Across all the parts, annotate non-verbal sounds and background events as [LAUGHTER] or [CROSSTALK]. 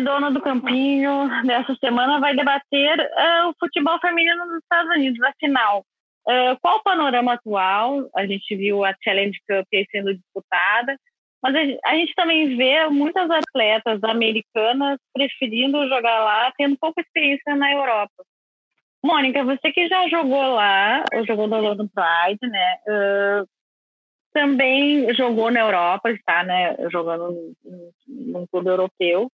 dona do Campinho, nessa semana, vai debater uh, o futebol feminino nos Estados Unidos, a final. Uh, qual o panorama atual? A gente viu a Challenge Cup sendo disputada, mas a gente também vê muitas atletas americanas preferindo jogar lá, tendo pouca experiência na Europa. Mônica, você que já jogou lá, ou jogou no London Pride, né? Uh, também jogou na Europa, está né, jogando num clube europeu.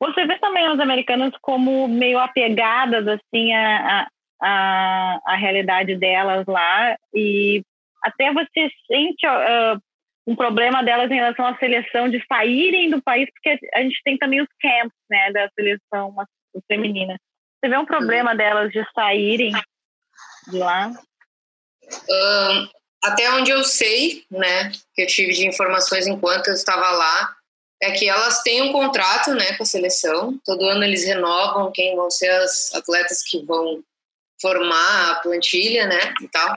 Você vê também as americanas como meio apegadas assim à, à, à realidade delas lá e até você sente uh, um problema delas em relação à seleção de saírem do país, porque a gente tem também os camps né, da seleção feminina. Você vê um problema delas de saírem de lá? Um, até onde eu sei, né, que eu tive de informações enquanto eu estava lá, é que elas têm um contrato, né, com a seleção. Todo ano eles renovam quem vão ser as atletas que vão formar a plantilha, né, e tal.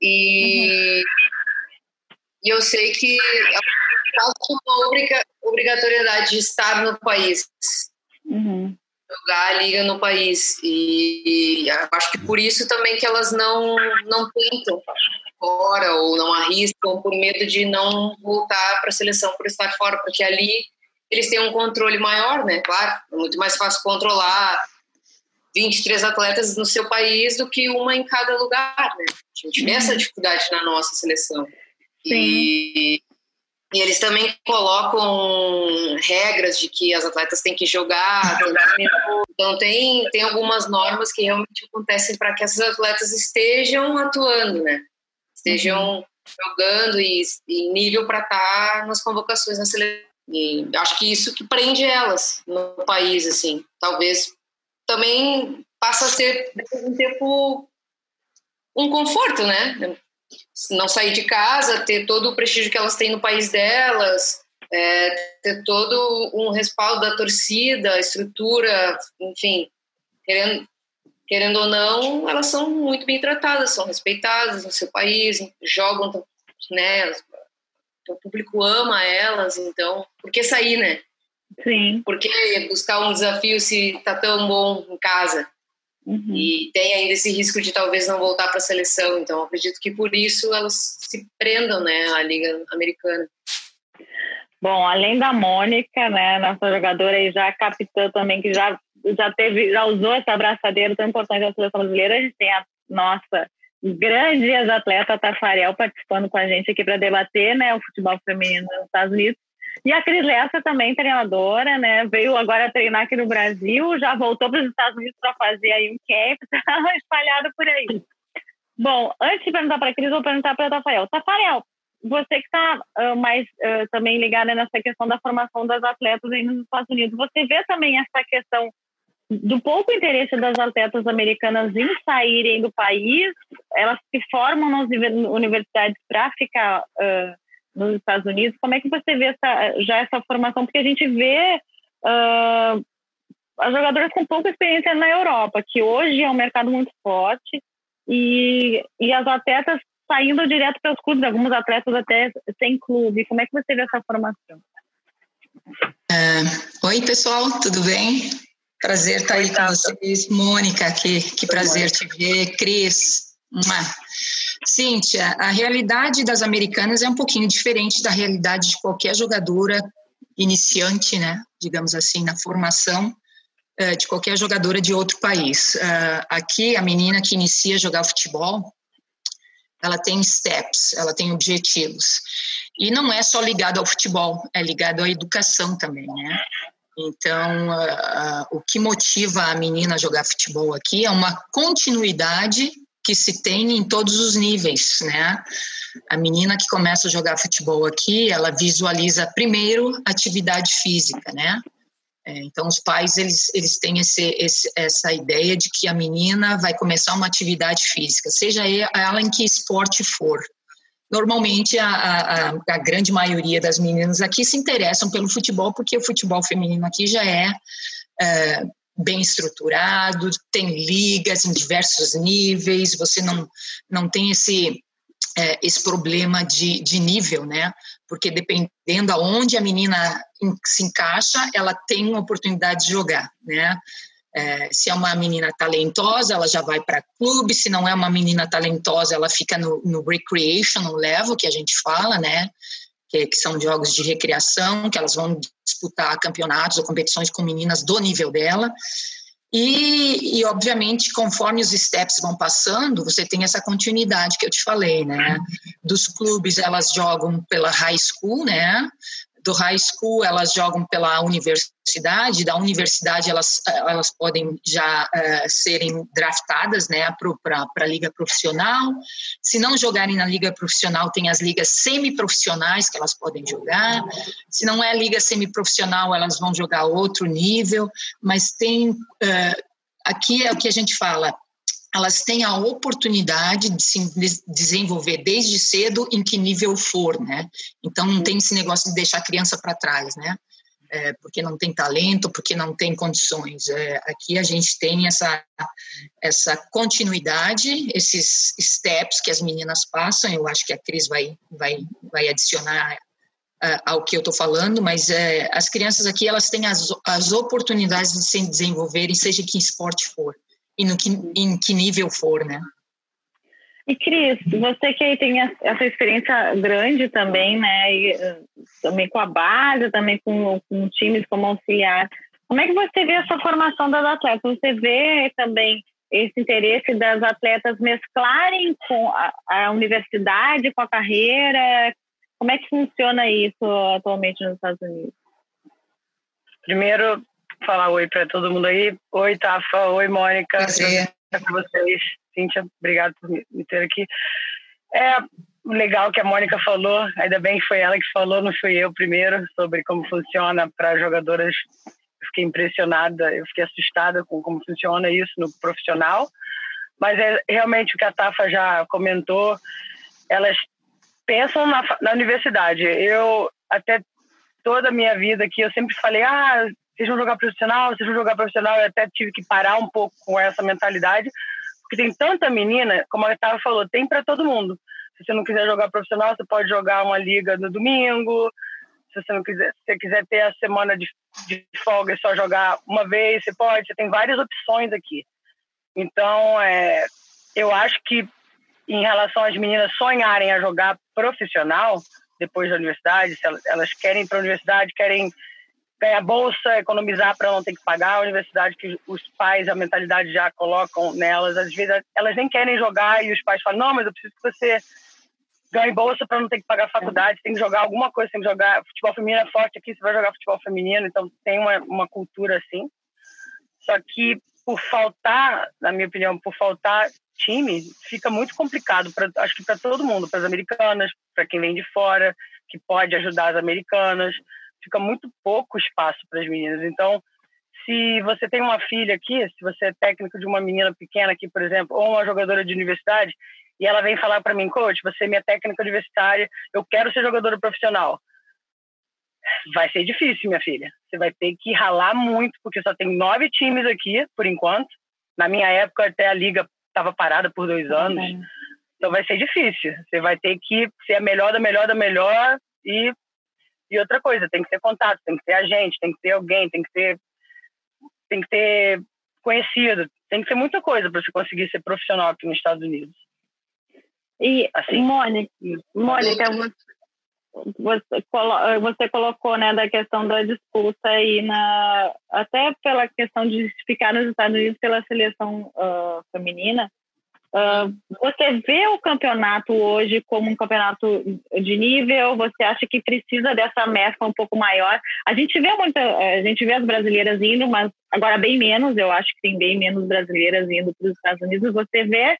E, uhum. e eu sei que elas têm uma obrigatoriedade de estar no país. Uhum jogar a liga no país e, e, acho que por isso também que elas não não tentam fora ou não arriscam por medo de não voltar para a seleção por estar fora, porque ali eles têm um controle maior, né? Claro, é muito mais fácil controlar 23 atletas no seu país do que uma em cada lugar, né? A gente vê essa dificuldade na nossa seleção. Sim. E, e eles também colocam regras de que as atletas têm que jogar. Então, tem, tem algumas normas que realmente acontecem para que essas atletas estejam atuando, né? Estejam uhum. jogando e em nível para estar tá nas convocações na seleção. E acho que isso que prende elas no país, assim. Talvez também passa a ser um tempo um conforto, né? Não sair de casa, ter todo o prestígio que elas têm no país delas, é, ter todo um respaldo da torcida, estrutura, enfim, querendo querendo ou não, elas são muito bem tratadas, são respeitadas no seu país, jogam, né? O público ama elas, então, por que sair, né? Sim. Por que buscar um desafio se tá tão bom em casa? Uhum. E tem ainda esse risco de talvez não voltar para a seleção, então acredito que por isso elas se prendam, né, à Liga Americana. Bom, além da Mônica, né, nossa jogadora e já capitã também, que já já teve, já usou essa abraçadeira tão importante da seleção brasileira. A gente tem a nossa grande atleta Tafarel participando com a gente aqui para debater, né, o futebol feminino nos Estados Unidos. E a Cris Lessa também treinadora, né? Veio agora treinar aqui no Brasil, já voltou para os Estados Unidos para fazer aí um camp, [LAUGHS] tá espalhado por aí. Bom, antes de perguntar para a Cris, vou perguntar para o Tafarel. Tafarel, você que está uh, mais uh, também ligada nessa questão da formação das atletas aí nos Estados Unidos, você vê também essa questão do pouco interesse das atletas americanas em saírem do país, elas se formam nas universidades para ficar uh, nos Estados Unidos. Como é que você vê essa, já essa formação? Porque a gente vê uh, as jogadoras com pouca experiência na Europa, que hoje é um mercado muito forte, e, e as atletas saindo direto para os clubes, alguns atletas até sem clube. Como é que você vê essa formação? Uh, oi, pessoal, tudo bem? Prazer estar tá aí com vocês. Mônica, que, que prazer te ver. Cris. Uma. Cíntia, a realidade das americanas é um pouquinho diferente da realidade de qualquer jogadora iniciante, né? Digamos assim, na formação uh, de qualquer jogadora de outro país. Uh, aqui, a menina que inicia a jogar futebol, ela tem steps, ela tem objetivos. E não é só ligado ao futebol, é ligado à educação também, né? Então, o que motiva a menina a jogar futebol aqui é uma continuidade que se tem em todos os níveis, né? A menina que começa a jogar futebol aqui, ela visualiza primeiro atividade física, né? É, então, os pais, eles, eles têm esse, esse, essa ideia de que a menina vai começar uma atividade física, seja ela em que esporte for. Normalmente, a, a, a, grande maioria das meninas aqui se interessam pelo futebol, porque o futebol feminino aqui já é, é bem estruturado, tem ligas em diversos níveis, você não, não tem esse, é, esse problema de, de nível, né? Porque dependendo aonde a menina se encaixa, ela tem uma oportunidade de jogar, né? É, se é uma menina talentosa, ela já vai para clube. Se não é uma menina talentosa, ela fica no, no recreational level, que a gente fala, né? Que, que, são jogos de recreação, que elas vão disputar campeonatos ou competições com meninas do nível dela. E, e, obviamente, conforme os steps vão passando, você tem essa continuidade que eu te falei, né? Dos clubes, elas jogam pela high school, né? Do high school elas jogam pela universidade, da universidade elas, elas podem já uh, serem draftadas né, para a liga profissional. Se não jogarem na liga profissional, tem as ligas semiprofissionais que elas podem jogar. Se não é liga semiprofissional, elas vão jogar outro nível, mas tem. Uh, aqui é o que a gente fala, elas têm a oportunidade de se desenvolver desde cedo em que nível for, né? Então não tem esse negócio de deixar a criança para trás, né? É, porque não tem talento, porque não tem condições. É, aqui a gente tem essa essa continuidade, esses steps que as meninas passam. Eu acho que a Cris vai vai vai adicionar uh, ao que eu estou falando, mas uh, as crianças aqui elas têm as, as oportunidades de se desenvolverem, seja que esporte for e no que, em que nível for, né? E Cris, você que tem essa experiência grande também, né? E, eh, também com a base, também com, com times como auxiliar. Como é que você vê essa formação das atletas? Você vê também esse interesse das atletas mesclarem com a, a universidade, com a carreira? Como é que funciona isso atualmente nos Estados Unidos? Primeiro, falar oi para todo mundo aí. Oi, Tafa. Oi, Mônica. Prazer. com vocês. Cíntia, obrigado por me ter aqui. É legal que a Mônica falou, ainda bem que foi ela que falou, não fui eu primeiro, sobre como funciona para jogadoras. Eu fiquei impressionada, eu fiquei assustada com como funciona isso no profissional. Mas é realmente o que a Tafa já comentou, elas pensam na, na universidade. Eu, até toda a minha vida aqui, eu sempre falei, ah, vocês vão jogar profissional, vocês vão jogar profissional. Eu até tive que parar um pouco com essa mentalidade, porque tem tanta menina, como a Otávio falou, tem para todo mundo. Se você não quiser jogar profissional, você pode jogar uma liga no domingo. Se você não quiser, se quiser ter a semana de, de folga e só jogar uma vez, você pode. Você tem várias opções aqui. Então, é, eu acho que em relação às meninas sonharem a jogar profissional depois da universidade, se elas, elas querem ir para a universidade, querem ganhar bolsa, economizar para não ter que pagar a universidade que os pais, a mentalidade já colocam nelas. Às vezes elas nem querem jogar e os pais falam: não, mas eu preciso que você ganhe bolsa para não ter que pagar a faculdade, tem que jogar alguma coisa, tem que jogar. Futebol feminino é forte aqui, você vai jogar futebol feminino, então tem uma, uma cultura assim. Só que por faltar, na minha opinião, por faltar time, fica muito complicado, pra, acho que para todo mundo, para as americanas, para quem vem de fora, que pode ajudar as americanas fica muito pouco espaço para as meninas. Então, se você tem uma filha aqui, se você é técnico de uma menina pequena aqui, por exemplo, ou uma jogadora de universidade, e ela vem falar para mim, coach, você é minha técnica universitária, eu quero ser jogadora profissional. Vai ser difícil, minha filha. Você vai ter que ralar muito, porque só tem nove times aqui, por enquanto. Na minha época, até a liga estava parada por dois anos. Então vai ser difícil. Você vai ter que ser a melhor da melhor da melhor e e outra coisa, tem que ter contato, tem que ter agente, tem que ter alguém, tem que ter, tem que ter conhecido, tem que ter muita coisa para você conseguir ser profissional aqui nos Estados Unidos. E, assim, Mônica, Mônica você, você colocou né, da questão da disputa aí na até pela questão de ficar nos Estados Unidos pela seleção uh, feminina Você vê o campeonato hoje como um campeonato de nível? Você acha que precisa dessa mescla um pouco maior? A gente vê muita, a gente vê as brasileiras indo, mas agora bem menos. Eu acho que tem bem menos brasileiras indo para os Estados Unidos. Você vê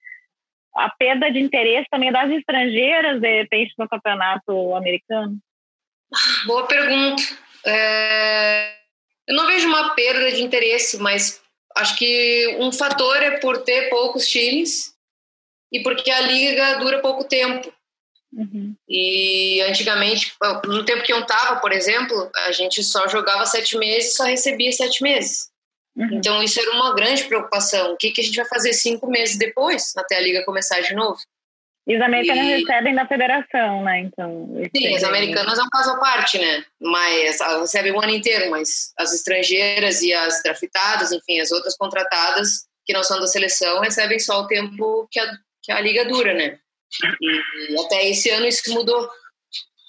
a perda de interesse também das estrangeiras de repente no campeonato americano? Boa pergunta. É... Eu não vejo uma perda de interesse, mas acho que um fator é por ter poucos times e porque a liga dura pouco tempo. Uhum. E antigamente, no tempo que eu estava, por exemplo, a gente só jogava sete meses e só recebia sete meses. Uhum. Então isso era uma grande preocupação. O que, que a gente vai fazer cinco meses depois, até a liga começar de novo? E os americanos e... recebem da federação, né? Então, Sim, as americanas é um caso à parte, né? Mas elas recebem o ano inteiro, mas as estrangeiras e as draftadas, enfim, as outras contratadas que não são da seleção recebem só o tempo que a, que a liga dura, né? E, e até esse ano isso mudou.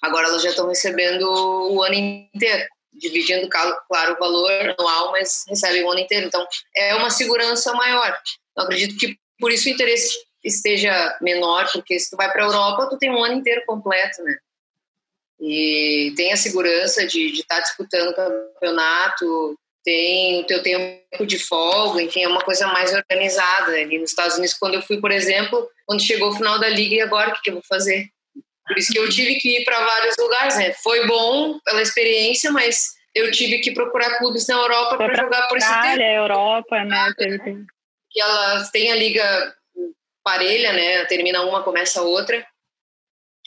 Agora elas já estão recebendo o ano inteiro, dividindo, claro, o valor anual, mas recebem o ano inteiro. Então, é uma segurança maior. Eu acredito que por isso o interesse esteja menor, porque se tu vai para a Europa, tu tem um ano inteiro completo, né? E tem a segurança de estar tá disputando campeonato, tem o teu tempo de folga, enfim, é uma coisa mais organizada. Ali nos Estados Unidos, quando eu fui, por exemplo, quando chegou o final da liga, e agora o que, que eu vou fazer? Por isso que eu tive que ir para vários lugares, né? Foi bom pela experiência, mas eu tive que procurar clubes na Europa para jogar por esse tempo. Europa, né? Que elas têm a liga parelha, né? Termina uma, começa a outra.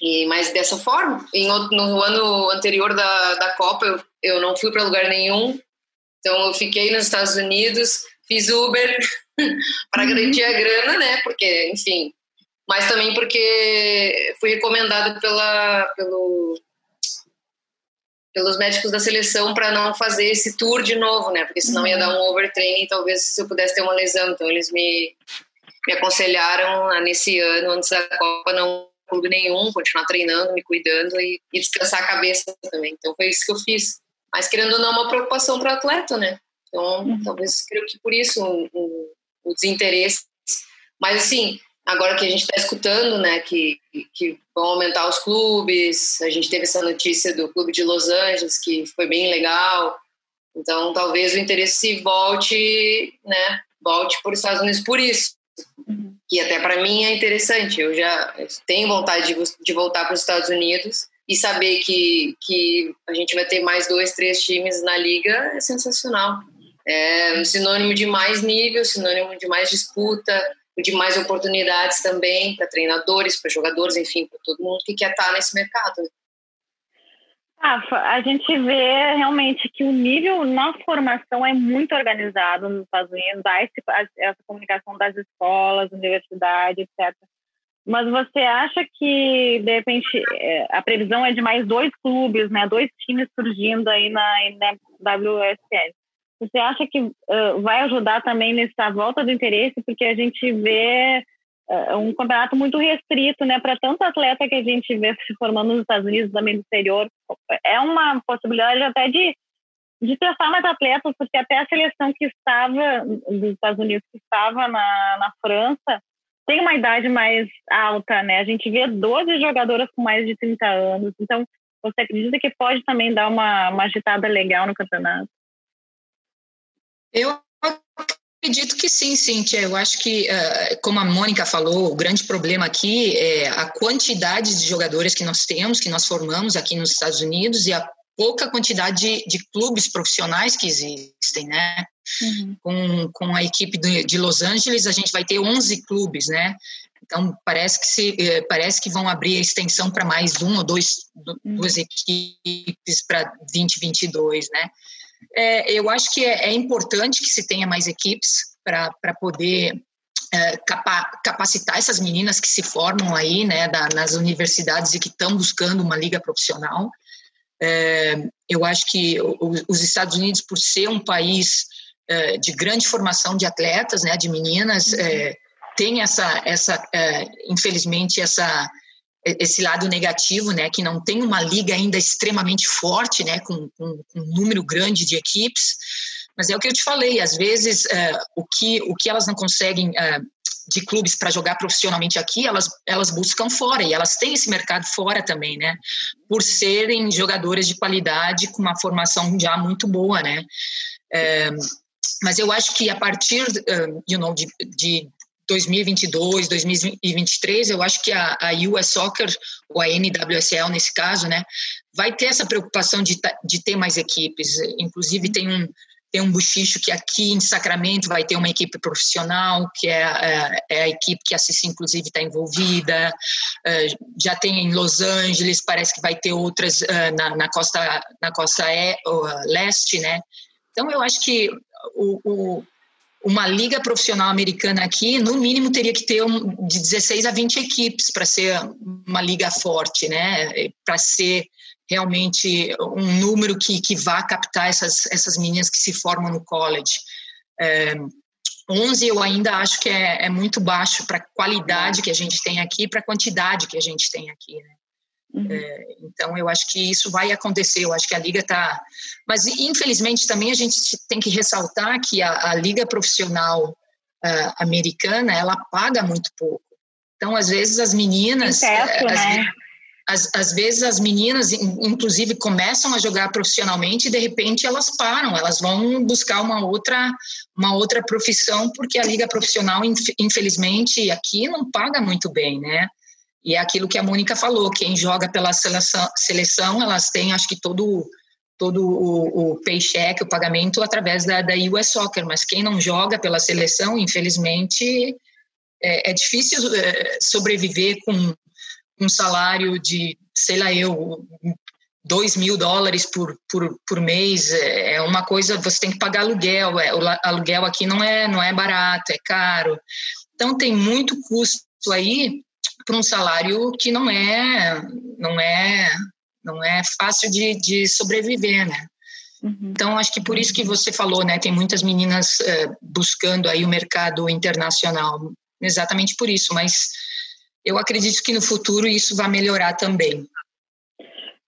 E, mas dessa forma, em, no ano anterior da, da Copa, eu, eu não fui para lugar nenhum. Então, eu fiquei nos Estados Unidos, fiz Uber [LAUGHS] para garantir a grana, né? Porque, enfim. Mas também porque fui recomendado pela, pelo, pelos médicos da seleção para não fazer esse tour de novo, né? Porque senão ia dar um overtraining, talvez se eu pudesse ter uma lesão. Então, eles me me aconselharam nesse ano, antes da Copa, não clube nenhum, continuar treinando, me cuidando e, e, descansar a cabeça também. Então foi isso que eu fiz. Mas querendo ou não, uma preocupação para o atleta, né? Então, uhum. talvez, creio que por isso o, o, o, desinteresse. Mas assim, agora que a gente está escutando, né, que, que vão aumentar os clubes, a gente teve essa notícia do clube de Los Angeles, que foi bem legal. Então, talvez o interesse volte, né, volte para os Estados Unidos por isso que até para mim é interessante. Eu já tenho vontade de, de voltar para os Estados Unidos e saber que, que a gente vai ter mais dois, três times na liga é sensacional. É sinônimo de mais nível, sinônimo de mais disputa, de mais oportunidades também para treinadores, para jogadores, enfim, para todo mundo que quer estar nesse mercado. Rafa, a gente vê realmente que o nível na formação é muito organizado nos Estados Unidos, há esse, essa comunicação das escolas, universidades, etc. Mas você acha que, de repente, é, a previsão é de mais dois clubes, né, dois times surgindo aí na, na WSL? Você acha que uh, vai ajudar também nessa volta do interesse? Porque a gente vê uh, um campeonato muito restrito, né, para tanto atleta que a gente vê se formando nos Estados Unidos, também no exterior. É uma possibilidade até de, de testar mais atletas, porque até a seleção que estava dos Estados Unidos, que estava na, na França, tem uma idade mais alta, né? A gente vê 12 jogadoras com mais de 30 anos. Então, você acredita que pode também dar uma, uma agitada legal no campeonato? Eu acredito que sim, Cíntia. Eu acho que, uh, como a Mônica falou, o grande problema aqui é a quantidade de jogadores que nós temos, que nós formamos aqui nos Estados Unidos e a pouca quantidade de, de clubes profissionais que existem, né? Uhum. Com, com a equipe de Los Angeles, a gente vai ter 11 clubes, né? Então, parece que, se, eh, parece que vão abrir a extensão para mais um ou dois, uhum. duas equipes para 2022, né? É, eu acho que é, é, importante que se tenha mais equipes para poder é, capa, capacitar essas meninas que se formam aí, né, da, nas universidades e que estão buscando uma liga profissional. É, eu acho que os Estados Unidos, por ser um país é, de grande formação de atletas, né, de meninas, é, tem essa, essa é, infelizmente, essa esse lado negativo, né, que não tem uma liga ainda extremamente forte, né, com, com, um número grande de equipes, mas é o que eu te falei, às vezes o, que, o que elas não conseguem de clubes para jogar profissionalmente aqui, elas, elas buscam fora, e elas têm esse mercado fora também, né, por serem jogadoras de qualidade, com uma formação já muito boa, né, uh, mas eu acho que a partir, you know, de, de 2022, 2023, eu acho que a, a US Soccer, ou a NWSL nesse caso, né, vai ter essa preocupação de, de ter mais equipes. Inclusive, tem um, tem um buchicho que aqui em Sacramento vai ter uma equipe profissional, que é, é, é a equipe que a Cici, inclusive, está envolvida. Já tem em Los Angeles, parece que vai ter outras na, na, costa, na costa é, leste, né? Então, eu acho que o, o uma liga profissional americana aqui, no mínimo teria que ter um, de 16 a 20 equipes para ser uma liga forte, né? Para ser realmente um número que, que vá captar essas, essas meninas que se formam no college. É, 11 eu ainda acho que é, é muito baixo para a qualidade que a gente tem aqui, para a quantidade que a gente tem aqui. Né? Uhum. É, então eu acho que isso vai acontecer. Eu acho que a liga está, mas infelizmente também a gente tem que ressaltar que a, a liga profissional uh, americana ela paga muito pouco. Então às vezes as meninas, teto, as, né? às, às vezes as meninas, inclusive, começam a jogar profissionalmente e de repente elas param, elas vão buscar uma outra, uma outra profissão, porque a liga profissional, infelizmente, aqui não paga muito bem, né? E é aquilo que a Mônica falou, quem joga pela seleção, seleção elas têm, acho que todo todo o, o paycheck, o pagamento através da, da US Soccer, mas quem não joga pela seleção, infelizmente, é, é difícil é, sobreviver com um salário de, sei lá eu, dois mil dólares por, por, por mês. É, é uma coisa você tem que pagar aluguel. É, o aluguel aqui não é não é barato é caro. Então tem muito custo aí para um salário que não é não é não é fácil de, de sobreviver né uhum. então acho que por isso que você falou né tem muitas meninas é, buscando aí o mercado internacional exatamente por isso mas eu acredito que no futuro isso vai melhorar também.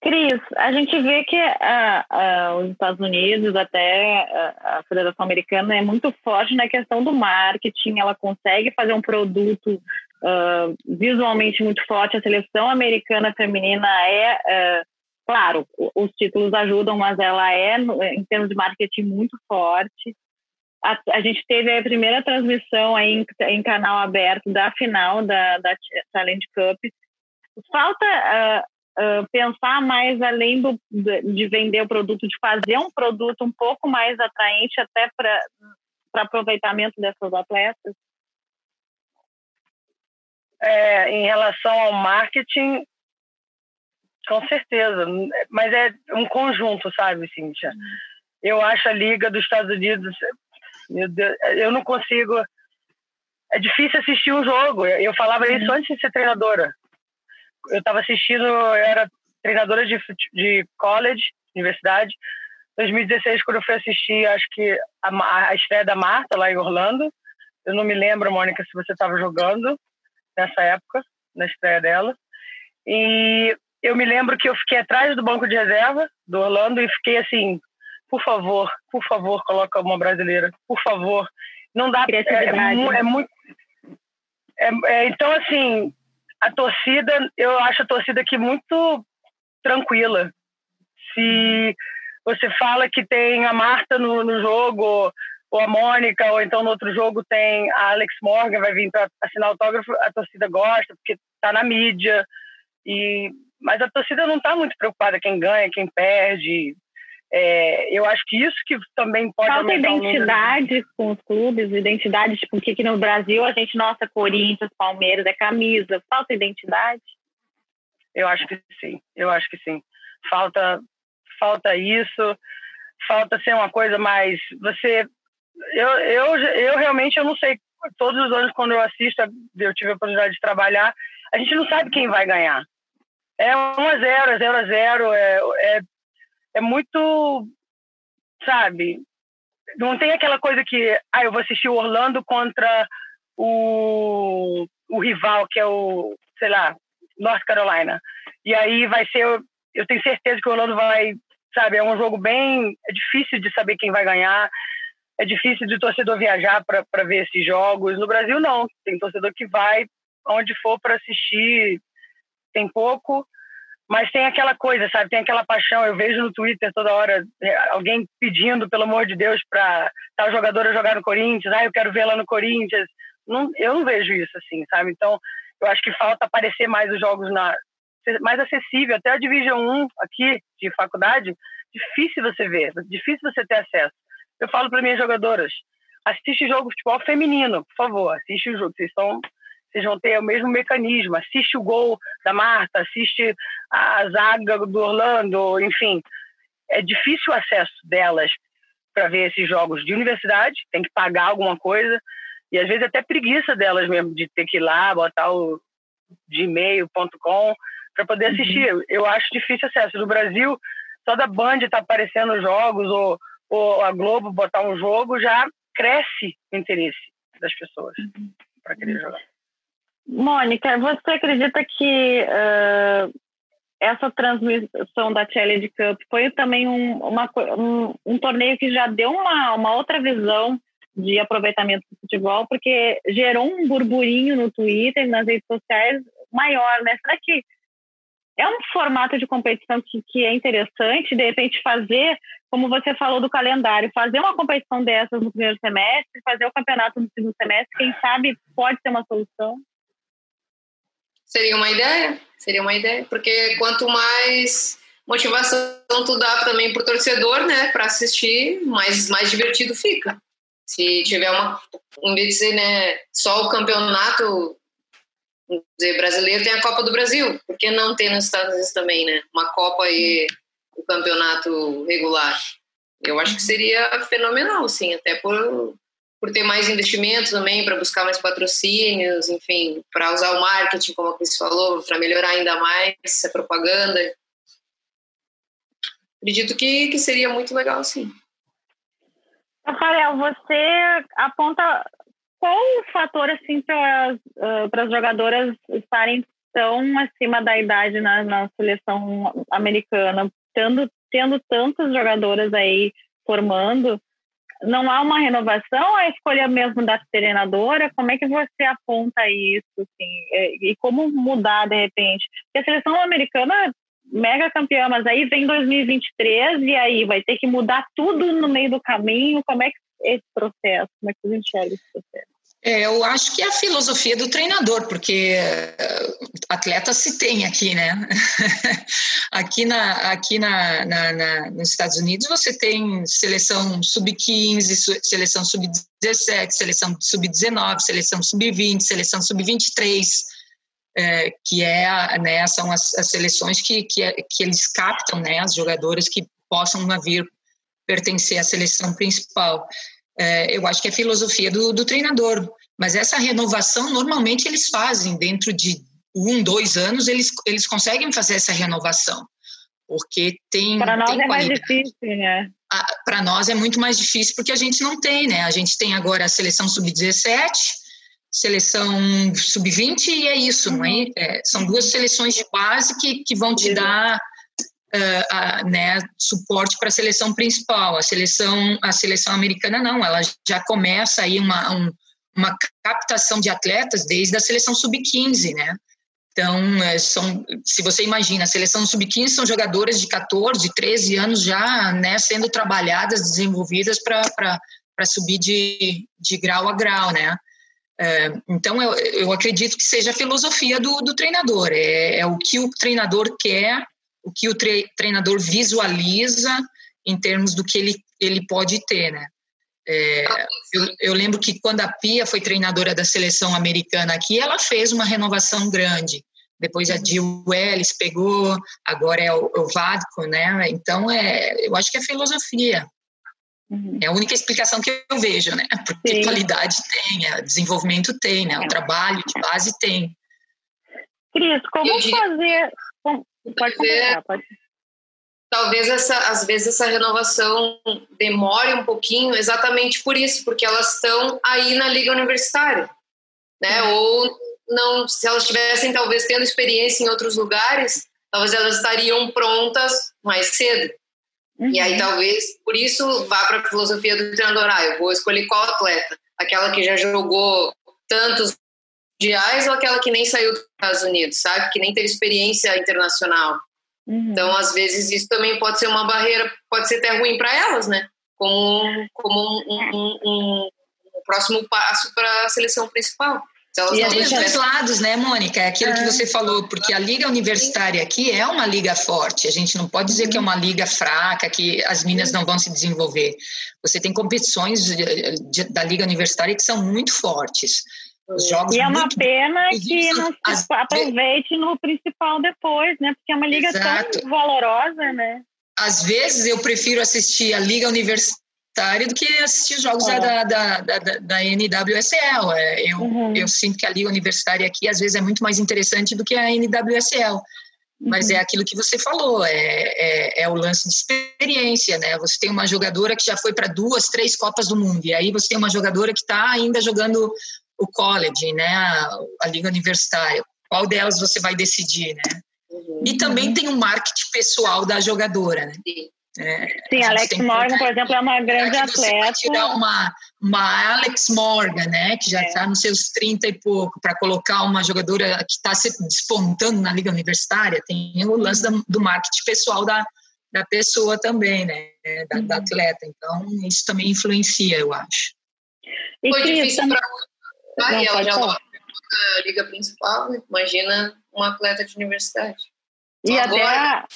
Cris, a gente vê que uh, uh, os Estados Unidos, até uh, a Federação Americana, é muito forte na questão do marketing, ela consegue fazer um produto visualmente muito forte. A seleção americana feminina é, claro, os títulos ajudam, mas ela é, em termos de marketing, muito forte a, a, gente teve a primeira transmissão aí em, em canal aberto da final da, da Challenge Cup. Falta uh, uh, pensar mais além do, de vender o produto, de fazer um produto um pouco mais atraente até para aproveitamento dessas atletas? É, em relação ao marketing, com certeza, mas é um conjunto, sabe, Cíntia? Eu acho a Liga dos Estados Unidos meu Deus, eu não consigo. É difícil assistir um jogo. Eu falava isso uhum. antes de ser treinadora. Eu estava assistindo, eu era treinadora de, de college, universidade. 2016, quando eu fui assistir, acho que a, a estreia da Marta lá em Orlando. Eu não me lembro, Mônica, se você estava jogando nessa época, na estreia dela. E eu me lembro que eu fiquei atrás do banco de reserva do Orlando e fiquei assim, por favor, por favor, coloca uma brasileira, por favor. Não dá. É, é, é muito. É, é, então, assim, a torcida, eu acho a torcida aqui muito tranquila. Se você fala que tem a Marta no, no jogo, ou a Mônica, ou então no outro jogo tem a Alex Morgan, vai vir para assinar autógrafo, a torcida gosta, porque está na mídia. E, mas a torcida não está muito preocupada quem ganha, quem perde. É, eu acho que isso que também pode Falta identidade com os clubes, identidade, tipo, que aqui no Brasil a gente, nossa, Corinthians, Palmeiras, é camisa. Falta identidade? Eu acho que sim, eu acho que sim. Falta, falta isso, falta ser uma coisa mais. Você. Eu, eu, eu realmente eu não sei. Todos os anos, quando eu assisto, eu tive a oportunidade de trabalhar, a gente não sabe quem vai ganhar. É 1 a 0 é 0 a 0 é, é é muito, sabe? Não tem aquela coisa que, ah, eu vou assistir o Orlando contra o, o rival, que é o, sei lá, North Carolina. E aí vai ser, eu tenho certeza que o Orlando vai, sabe, é um jogo bem, é difícil de saber quem vai ganhar, é difícil de torcedor viajar para ver esses jogos. No Brasil, não. Tem torcedor que vai onde for para assistir, tem pouco, mas tem aquela coisa, sabe? Tem aquela paixão. Eu vejo no Twitter toda hora é, alguém pedindo, pelo amor de Deus, para tal jogadora jogar no Corinthians. Ah, eu quero ver ela no Corinthians. Não, eu não vejo isso assim, sabe? Então, eu acho que falta aparecer mais os jogos na mais acessível. Até a Division 1 aqui de faculdade, difícil você ver, difícil você ter acesso. Eu falo para minhas jogadoras, assiste jogo de futebol feminino, por favor, assiste o jogo. Vocês estão vocês vão ter o mesmo mecanismo. Assiste o gol da Marta, assiste a zaga do Orlando, enfim. É difícil o acesso delas. para ver esses jogos de universidade, tem que pagar alguma coisa, e às vezes até preguiça delas mesmo de ter que ir lá, botar o gmail.com para poder uhum. assistir. Uhum. Eu acho difícil acesso. No Brasil, só da Band tá aparecendo jogos, ou, ou a Globo botar um jogo, já cresce o interesse das pessoas uhum. para querer jogar. Mônica, você acredita que uh, essa transmissão da Challenge Cup foi também um, uma, um, um, torneio que já deu uma, uma outra visão de aproveitamento do futebol, porque gerou um burburinho no Twitter, nas redes sociais, maior, né? Será que é um formato de competição que, que é interessante, de repente fazer, como você falou do calendário, fazer uma competição dessas no primeiro semestre, fazer o campeonato no segundo semestre, quem sabe pode ser uma solução? Seria uma ideia, seria uma ideia, porque quanto mais motivação tu dá também pro torcedor, né, para assistir, mais mais divertido fica. Se tiver uma, em de né, só o campeonato dizer, brasileiro, tem a Copa do Brasil, por que não tem nos Estados Unidos também, né, uma Copa e o campeonato regular? Eu acho que seria fenomenal, sim, até por por ter mais investimentos também, para buscar mais patrocínios, enfim, para usar o marketing, como a Cris falou, para melhorar ainda mais a propaganda. Acredito que, que seria muito legal, sim. Rafael, você aponta qual o fator assim para uh, as jogadoras estarem tão acima da idade na, na seleção americana, tendo, tendo tantas jogadoras aí formando, não há uma renovação, a escolha mesmo da treinadora, como é que você aponta isso, assim, e como mudar de repente? Porque a seleção americana mega campeã, mas aí vem 2023 e aí vai ter que mudar tudo no meio do caminho, como é que é esse processo, como é que você enxerga esse processo? É, eu acho que é a filosofia do treinador, porque eh, atleta se tem aqui, né? [LAUGHS] aqui na, aqui na, na, na, nos Estados Unidos você tem seleção sub-15, seleção sub-17, seleção sub-19, seleção sub-20, seleção sub-23, é, que é, né, são as, as seleções que, que, que eles captam, né, as jogadoras que possam vir pertencer à seleção principal é, eu acho que é filosofia do, do treinador. Mas essa renovação, normalmente, eles fazem dentro de um, dois anos, eles, eles conseguem fazer essa renovação. Porque tem. Para nós tem é mais difícil, né? Para nós é muito mais difícil porque a gente não tem, né? A gente tem agora a seleção sub-17, seleção sub-20 e é isso, uhum. não é? Uhum. é? São duas seleções de base que, que vão te dar uh, né, suporte para a seleção principal. A seleção, a seleção americana não, ela já começa aí uma, um, uma captação de atletas desde a seleção sub-15, né? Então, é, são, se você imagina, a seleção sub-15 são jogadoras de 14, 13 anos já né, sendo trabalhadas, desenvolvidas para subir de, de grau a grau, né? É, então, eu, eu acredito que seja a filosofia do, do treinador, é, é o que o treinador quer o que o treinador visualiza em termos do que ele, ele pode ter, né? É, eu, eu, lembro que quando a Pia foi treinadora da seleção americana aqui, ela fez uma renovação grande. Depois a uhum. Jill Ellis pegou, agora é o, o Vadco, né? Então, é, eu acho que é filosofia. Uhum. É a única explicação que eu vejo, né? [LAUGHS] Porque Sim. qualidade tem, é, desenvolvimento tem, né? O é. trabalho de base tem. Cris, como fazer... Pode completar, pode. Talvez essa, às vezes essa renovação demore um pouquinho, exatamente por isso, porque elas estão aí na liga universitária, né? Uhum. Ou não, se elas tivessem talvez tendo experiência em outros lugares, talvez elas estariam prontas mais cedo. Uhum. E aí uhum. talvez por isso vá para a filosofia do treinador. Ah, eu vou escolher qual atleta, aquela que já jogou tantos mundiais ou aquela que nem saiu dos Estados Unidos, sabe? Que nem teve experiência internacional. Uhum. Então, às vezes, isso também pode ser uma barreira, pode ser até ruim para elas, né? Como, como um, um, um, um próximo passo para a seleção principal. E tem os dois lados, né, Mônica? É aquilo que você falou, porque a liga universitária aqui é uma liga forte. A gente não pode dizer que é uma liga fraca, que as minas não vão se desenvolver. Você tem competições de, de, da liga universitária que são muito fortes. Os jogos e é uma pena que não [LAUGHS] se aproveite no principal depois, né? Porque é uma liga Exato. tão valorosa, né? Às vezes eu prefiro assistir a liga universitária do que assistir os jogos é. da, da, da, da, NWSL. É, eu, uhum. eu sinto que a liga universitária aqui, às vezes, é muito mais interessante do que a NWSL. Mas é uhum. é aquilo que você falou, é, é, é, o lance de experiência, né? Você tem uma jogadora que já foi para duas, três Copas do Mundo, e aí você tem uma jogadora que está ainda jogando o college, né? A, a, liga universitária. Qual delas você vai decidir, né? Uhum. E também tem o marketing pessoal da jogadora, né? Sim. É, Sim, Alex Morgan, por exemplo, é uma grande atleta. Tirar uma, uma Alex Morgan, né, que já está é. nos seus 30 e pouco, para colocar uma jogadora que está se despontando na liga universitária, tem o lance do marketing pessoal da, da pessoa também, né, da, uhum. da atleta. Então, isso também influencia, eu acho. E Foi difícil para ah, ela já logo na liga principal, imagina um atleta de universidade. E até a,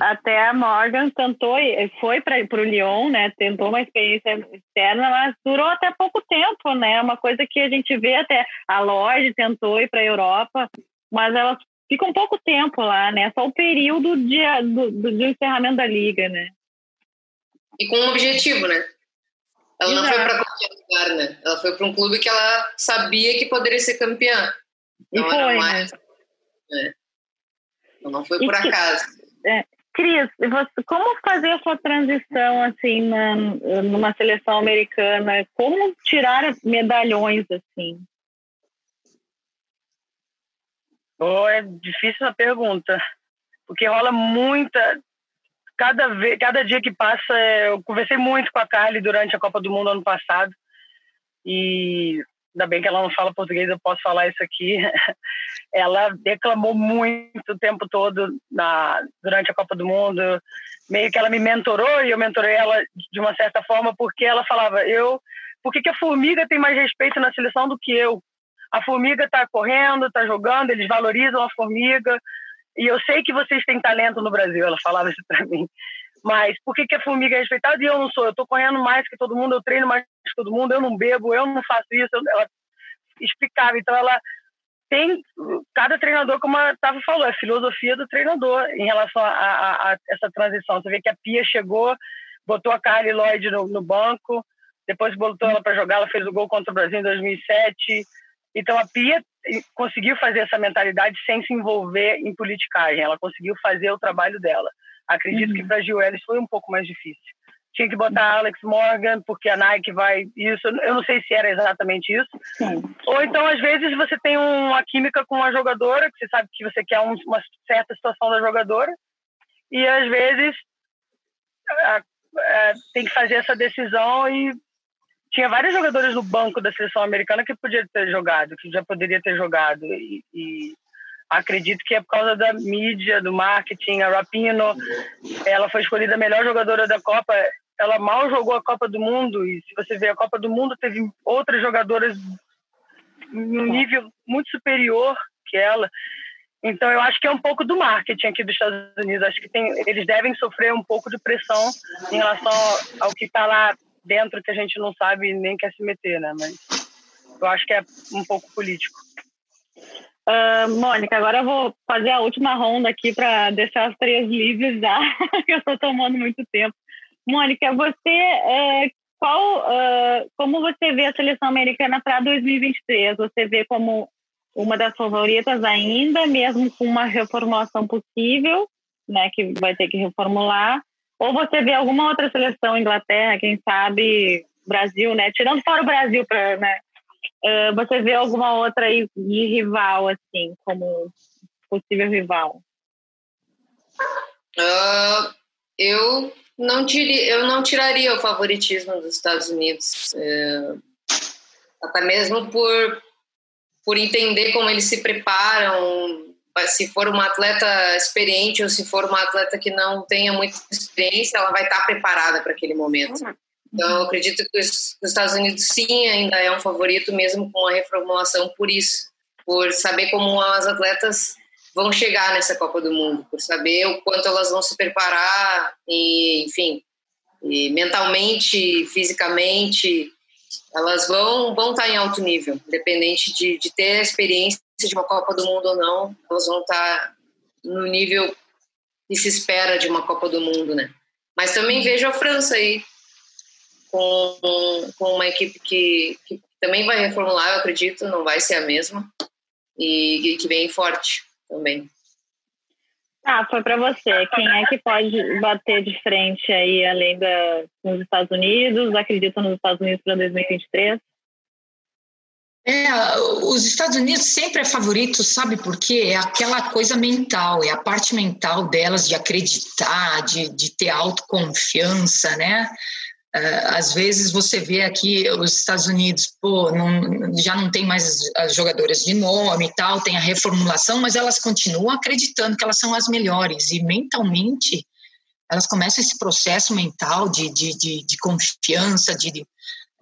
até a Morgan tentou, foi para o Lyon, né? Tentou uma experiência externa, mas durou até pouco tempo, né? Uma coisa que a gente vê até a Lloyd tentou ir para a Europa, mas ela fica um pouco tempo lá, né? Só o período de, do, do, do encerramento da liga, né? E com um objetivo, né? Ela Exato. não foi para qualquer lugar, né? Ela foi para um clube que ela sabia que poderia ser campeã. Não e foi, mais, né? Então não foi por e acaso. É, Cris, você, como fazer a sua transição assim na, numa seleção americana? Como tirar medalhões assim? Oh, é difícil essa pergunta, porque rola muita. Cada, vez, cada dia que passa, eu conversei muito com a Carly durante a Copa do Mundo ano passado e ainda bem que ela não fala português, eu posso falar isso aqui. [LAUGHS] ela declamou muito o tempo todo na, durante a Copa do Mundo. Meio que ela me mentorou e eu mentorei ela de uma certa forma porque ela falava: eu, por que, que a formiga tem mais respeito na seleção do que eu? A formiga está correndo, está jogando, eles valorizam a formiga. E eu sei que vocês têm talento no Brasil, ela falava isso para mim. Mas por que, que a formiga é respeitada e eu não sou? Eu estou correndo mais que todo mundo, eu treino mais que todo mundo, eu não bebo, eu não faço isso. Ela explicava. Então, ela tem cada treinador, como a Tava falou, é a filosofia do treinador em relação a, a, a, essa transição. Você vê que a Pia chegou, botou a Carly Lloyd no, no banco, depois botou ela para jogar, ela fez o gol contra o Brasil em 2007. Então a Pia conseguiu fazer essa mentalidade sem se envolver em politicagem, ela conseguiu fazer o trabalho dela. Acredito uhum. que para a Gil Ellis foi um pouco mais difícil. Tinha que botar Alex Morgan, porque a Nike vai. Isso, eu não sei se era exatamente isso. Sim. Ou então, às vezes, você tem uma química com uma jogadora, que você sabe que você quer uma certa situação da jogadora, e às vezes a, a, tem que fazer essa decisão e tinha vários jogadores no banco da seleção americana que podia ter jogado, que já poderia ter jogado e, e acredito que é por causa da mídia, do marketing. A Rapino, ela foi escolhida a melhor jogadora da Copa. Ela mal jogou a Copa do Mundo e se você ver a Copa do Mundo teve outras jogadoras em um nível muito superior que ela. Então eu acho que é um pouco do marketing aqui dos Estados Unidos. Acho que tem, eles devem sofrer um pouco de pressão em relação ao que está lá dentro que a gente não sabe nem quer se meter, né? Mas eu acho que é um pouco político. Uh, Mônica, agora eu vou fazer a última ronda aqui para deixar as três livres já, [LAUGHS] que eu estou tomando muito tempo. Mônica, você, uh, qual, uh, como você vê a seleção americana para 2023? Você vê como uma das favoritas ainda, mesmo com uma reformulação possível, né, que vai ter que reformular? Ou você vê alguma outra seleção, Inglaterra, quem sabe Brasil, né? Tirando fora o Brasil, para né, Uh, você vê alguma outra aí de rival, assim, como possível rival? Uh, eu não tiri, eu não tiraria o favoritismo dos Estados Unidos, uh, até mesmo por por entender como eles se preparam, se for uma atleta experiente ou se for uma atleta que não tenha muita experiência, ela vai estar preparada para aquele momento. Uhum. Então, eu acredito que os, Estados Unidos sim ainda é um favorito, mesmo com a reformulação, por isso, por saber como as atletas vão chegar nessa Copa do Mundo, por saber o quanto elas vão se preparar, e, enfim, e mentalmente, fisicamente, elas vão, vão estar em alto nível, independente de, de ter a experiência de uma Copa do Mundo ou não, elas vão estar no nível que se espera de uma Copa do Mundo, né? Mas também vejo a França aí com, com uma equipe que, que também vai reformular, eu acredito, não vai ser a mesma, e, e que vem forte também. Ah, foi para você. Quem é que pode bater de frente aí, além da, nos Estados Unidos? Acredita nos Estados Unidos para 2023? É, os Estados Unidos sempre é favorito, sabe por quê? É aquela coisa mental, é a parte mental delas de acreditar, de, de ter autoconfiança, né? Uh, às vezes você vê aqui os Estados Unidos, pô, não, já não tem mais as jogadoras de nome e tal, tem a reformulação, mas elas continuam acreditando que elas são as melhores e mentalmente elas começam esse processo mental de, de, de, de confiança, de, de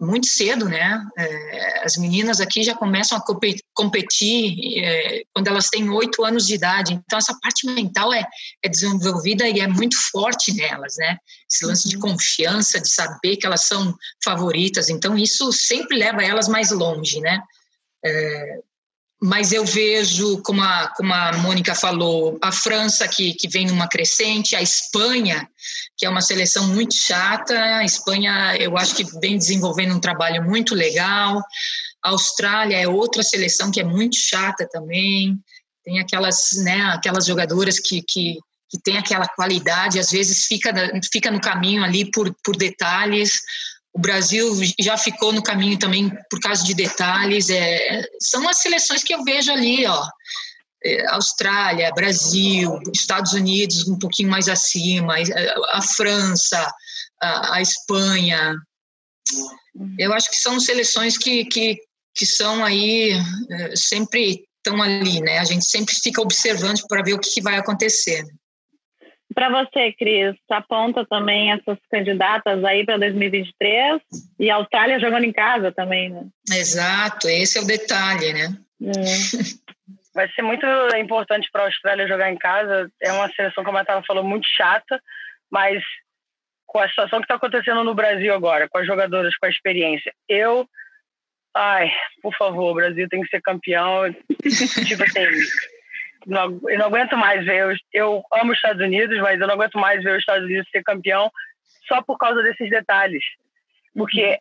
muito cedo, né? É, as meninas aqui já começam a competir é, quando elas têm oito anos de idade. Então, essa parte mental é, é, desenvolvida e é muito forte nelas, né? Esse lance de uhum. confiança, de saber que elas são favoritas. Então, isso sempre leva elas mais longe, né? Mas eu vejo, como a, como a Mônica falou, a França que, que vem numa crescente, a Espanha, que é uma seleção muito chata, a Espanha eu acho que vem desenvolvendo um trabalho muito legal, a Austrália é outra seleção que é muito chata também, tem aquelas, né, aquelas jogadoras que, que, que tem aquela qualidade, às vezes fica, fica no caminho ali por, por detalhes, o Brasil já ficou no caminho também por causa de detalhes. É, são as seleções que eu vejo ali, ó. É, Austrália, Brasil, Estados Unidos um pouquinho mais acima, a França, a, a Espanha. Eu acho que são seleções que, que, que são aí, é, sempre estão ali, né? A gente sempre fica observando para ver o que, que vai acontecer. Para você, Cris, aponta também essas candidatas aí para 2023 e a Austrália jogando em casa também, né? Exato, esse é o detalhe, né? É. Vai ser muito importante para a Austrália jogar em casa. É uma seleção, como a Tava falou, muito chata, mas com a situação que está acontecendo no Brasil agora, com as jogadoras, com a experiência, eu. Ai, por favor, o Brasil tem que ser campeão. [LAUGHS] tipo assim, eu não aguento mais ver. Eu, eu amo os Estados Unidos, mas eu não aguento mais ver os Estados Unidos ser campeão só por causa desses detalhes. Porque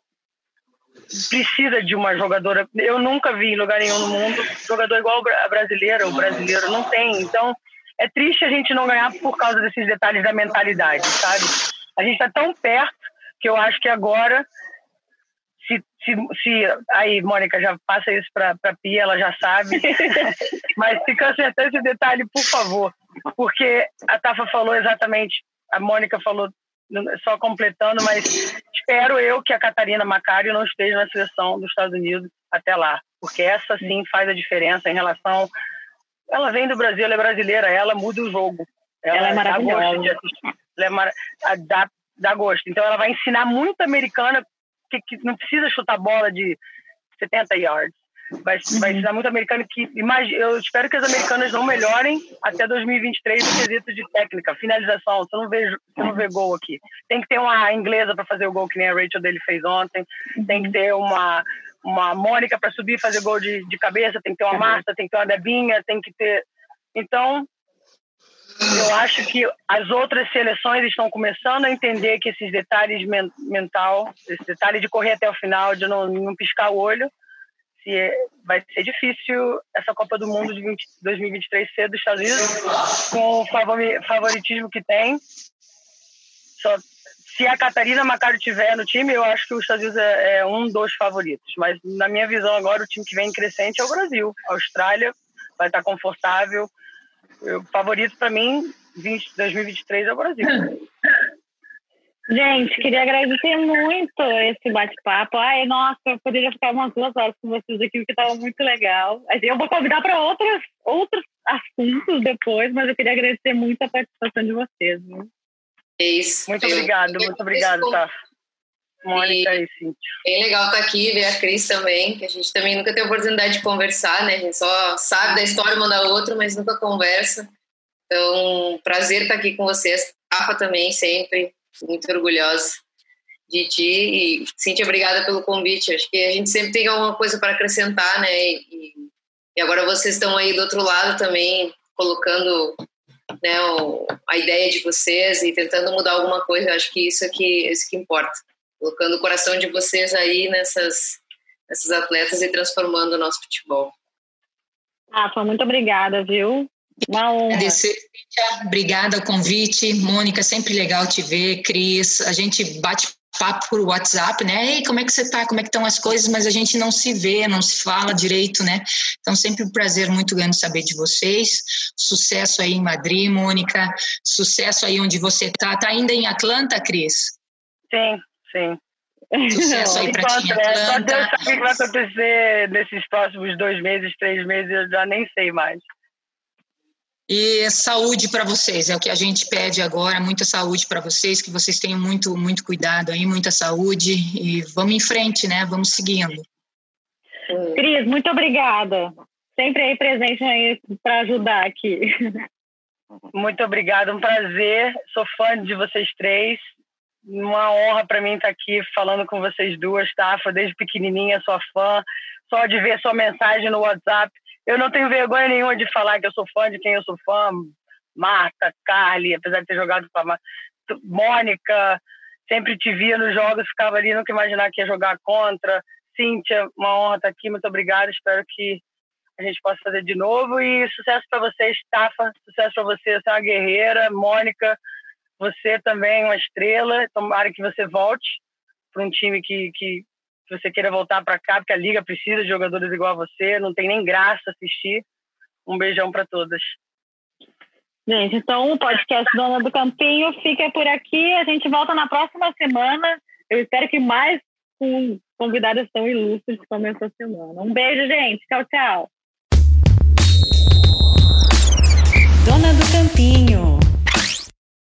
precisa de uma jogadora. Eu nunca vi em lugar nenhum no mundo jogador igual a brasileira, o brasileiro não tem. Então é triste a gente não ganhar por causa desses detalhes da mentalidade, sabe? A gente está tão perto que eu acho que agora se, se, se aí, Mônica, já passa isso para a Pia, ela já sabe. [LAUGHS] Mas fica acertando esse detalhe, por favor. Porque a Tafa falou exatamente, a Mônica falou, só completando, mas espero eu que a Catarina Macário não esteja na seleção dos Estados Unidos até lá. Porque essa sim faz a diferença em relação. Ela vem do Brasil, ela é brasileira, ela muda o jogo. Ela, ela é maravilhosa. Ela é mar... dá, dá gosto. Então ela vai ensinar muito americana que, que não precisa chutar bola de 70 yards. Vai, vai uhum. ensinar muito americano que imagine, eu espero que as americanas não melhorem até 2023 no quesito de técnica, finalização. Você não vê, você não vê gol aqui. Tem que ter uma inglesa para fazer o gol que nem a Rachel dele fez ontem. Tem que ter uma uma Mônica para subir e fazer gol de, de cabeça. Tem que ter uma Marta, tem que ter uma Debinha, tem que ter. Então eu acho que as outras seleções estão começando a entender que esses detalhes men mental, esse detalhe de correr até o final, de não, não piscar o olho, se é, vai ser difícil essa Copa do Mundo de 20, 2023 ser dos Estados Unidos, com o favoritismo que tem. Só, se a Catarina Macário tiver no time, eu acho que os Estados Unidos é, é, um dos favoritos. Mas, na minha visão, agora o time que vem crescente é o Brasil. A Austrália vai estar confortável, o favorito para mim, 20, 2023 é o Brasil. [LAUGHS] Gente, queria agradecer muito esse bate-papo. Ai, nossa, eu poderia ficar umas duas horas com vocês aqui, porque estava muito legal. Eu vou convidar para outros, outros assuntos depois, mas eu queria agradecer muito a participação de vocês. Viu? É isso. Muito obrigado, muito obrigado, tá? Mônica e, e Cíntia. Bem legal estar tá aqui, ver a Cris também, que a gente também nunca tem oportunidade de conversar, né? A gente só sabe da história uma da outra, mas nunca conversa. Então, prazer estar tá aqui com vocês. Rafa também, sempre, muito orgulhosa de ti. E, Cíntia, obrigada pelo convite. Acho que a gente sempre tem alguma coisa para acrescentar, né? E, e agora vocês estão aí do outro lado também, colocando né, a ideia de vocês e tentando mudar alguma coisa. Acho que isso é que, isso que importa colocando o coração de vocês aí nessas, nessas atletas e transformando o nosso futebol. Rafa, muito obrigada, viu? Uma honra. Obrigada ao convite. Mônica, sempre legal te ver. Cris, a gente bate papo por WhatsApp, né? Ei, como é que você tá? Como é que estão as coisas? Mas a gente não se vê, não se fala direito, né? Então, sempre um prazer muito grande saber de vocês. Sucesso aí em Madrid, Mônica. Sucesso aí onde você tá. Tá ainda em Atlanta, Cris? Sim, sim. Sucesso [LAUGHS] aí para ti. Só Deus sabe o que vai acontecer nesses próximos dois meses, três meses, eu já nem sei mais. E saúde para vocês, é o que a gente pede agora, muita saúde para vocês, que vocês tenham muito, muito cuidado aí, muita saúde e vamos em frente, né? Vamos seguindo. Cris, muito obrigada. Sempre aí presente aí para ajudar aqui. [LAUGHS] Muito obrigada, um prazer. Sou fã de vocês três. Uma honra para mim estar aqui falando com vocês duas, Tafa. Desde pequenininha sou fã. Só de ver sua mensagem no WhatsApp eu não tenho vergonha nenhuma de falar que eu sou fã de quem eu sou fã. Marta, Carly, apesar de ter jogado com a Mônica, sempre te via nos jogos, ficava ali, nunca imaginar que ia jogar contra. Cíntia, uma honra estar aqui, muito obrigada. Espero que a gente possa fazer de novo. E sucesso para vocês, Tafa, sucesso para você, você é uma guerreira. Mônica, você também é uma estrela. Tomara que você volte para um time que, que, você queira voltar para cá, porque a liga precisa de jogadores igual a você, não tem nem graça assistir. Um beijão para todas. Gente, então o podcast Dona do Campinho fica por aqui. A gente volta na próxima semana. Eu espero que mais com convidados tão ilustres como essa semana. Um beijo, gente. Tchau, tchau. Dona do Campinho.